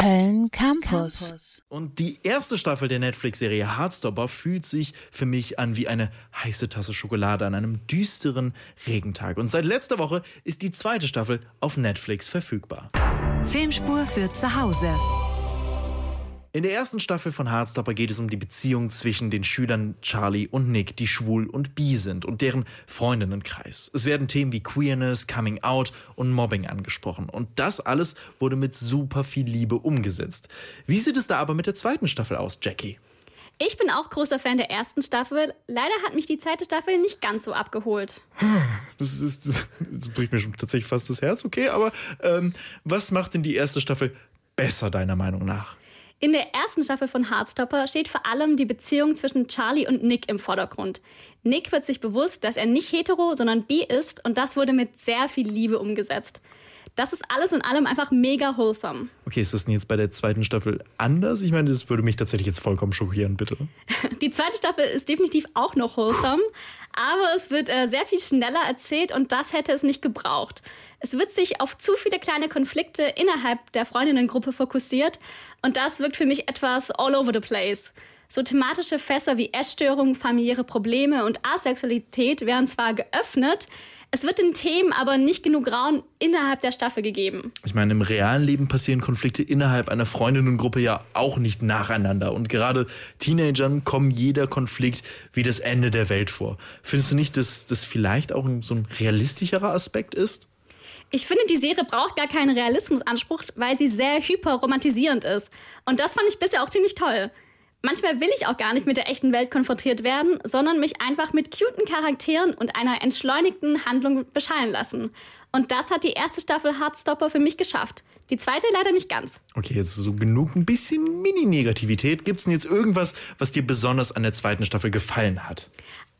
Köln Campus. Und die erste Staffel der Netflix-Serie Heartstopper fühlt sich für mich an wie eine heiße Tasse Schokolade an einem düsteren Regentag. Und seit letzter Woche ist die zweite Staffel auf Netflix verfügbar. Filmspur für zu Hause. In der ersten Staffel von Heartstopper geht es um die Beziehung zwischen den Schülern Charlie und Nick, die schwul und bi sind, und deren Freundinnenkreis. Es werden Themen wie Queerness, Coming Out und Mobbing angesprochen. Und das alles wurde mit super viel Liebe umgesetzt. Wie sieht es da aber mit der zweiten Staffel aus, Jackie? Ich bin auch großer Fan der ersten Staffel. Leider hat mich die zweite Staffel nicht ganz so abgeholt. Das, ist, das bricht mir schon tatsächlich fast das Herz, okay, aber ähm, was macht denn die erste Staffel besser, deiner Meinung nach? In der ersten Staffel von Heartstopper steht vor allem die Beziehung zwischen Charlie und Nick im Vordergrund. Nick wird sich bewusst, dass er nicht hetero, sondern bi ist und das wurde mit sehr viel Liebe umgesetzt. Das ist alles in allem einfach mega wholesome. Okay, ist das denn jetzt bei der zweiten Staffel anders? Ich meine, das würde mich tatsächlich jetzt vollkommen schockieren, bitte. Die zweite Staffel ist definitiv auch noch wholesome, aber es wird äh, sehr viel schneller erzählt und das hätte es nicht gebraucht. Es wird sich auf zu viele kleine Konflikte innerhalb der Freundinnengruppe fokussiert und das wirkt für mich etwas all over the place. So thematische Fässer wie Essstörungen, familiäre Probleme und Asexualität werden zwar geöffnet, es wird den Themen aber nicht genug Raum innerhalb der Staffel gegeben. Ich meine, im realen Leben passieren Konflikte innerhalb einer Freundinnengruppe ja auch nicht nacheinander. Und gerade Teenagern kommen jeder Konflikt wie das Ende der Welt vor. Findest du nicht, dass das vielleicht auch so ein realistischerer Aspekt ist? Ich finde, die Serie braucht gar keinen Realismusanspruch, weil sie sehr hyperromantisierend ist. Und das fand ich bisher auch ziemlich toll. Manchmal will ich auch gar nicht mit der echten Welt konfrontiert werden, sondern mich einfach mit cuten Charakteren und einer entschleunigten Handlung beschallen lassen. Und das hat die erste Staffel Heartstopper für mich geschafft. Die zweite leider nicht ganz. Okay, jetzt so genug ein bisschen Mini-Negativität. Gibt es denn jetzt irgendwas, was dir besonders an der zweiten Staffel gefallen hat?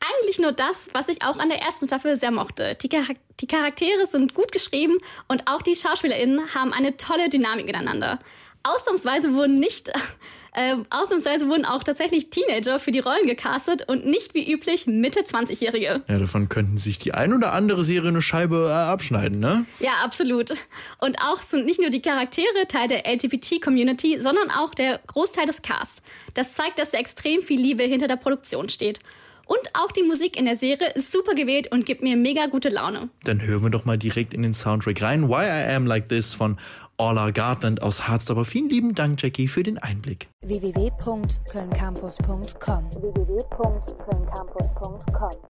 Eigentlich nur das, was ich auch an der ersten Staffel sehr mochte. Die, Char die Charaktere sind gut geschrieben und auch die SchauspielerInnen haben eine tolle Dynamik miteinander. Ausnahmsweise wurden nicht äh, ausnahmsweise wurden auch tatsächlich Teenager für die Rollen gecastet und nicht wie üblich Mitte 20-Jährige. Ja, davon könnten sich die ein oder andere Serie eine Scheibe äh, abschneiden, ne? Ja, absolut. Und auch sind nicht nur die Charaktere Teil der LGBT-Community, sondern auch der Großteil des Casts. Das zeigt, dass da extrem viel Liebe hinter der Produktion steht. Und auch die Musik in der Serie ist super gewählt und gibt mir mega gute Laune. Dann hören wir doch mal direkt in den Soundtrack rein. Why I Am Like This von Orla Gardner aus Hardstopper. Vielen lieben Dank, Jackie, für den Einblick. www.kölncampus.com www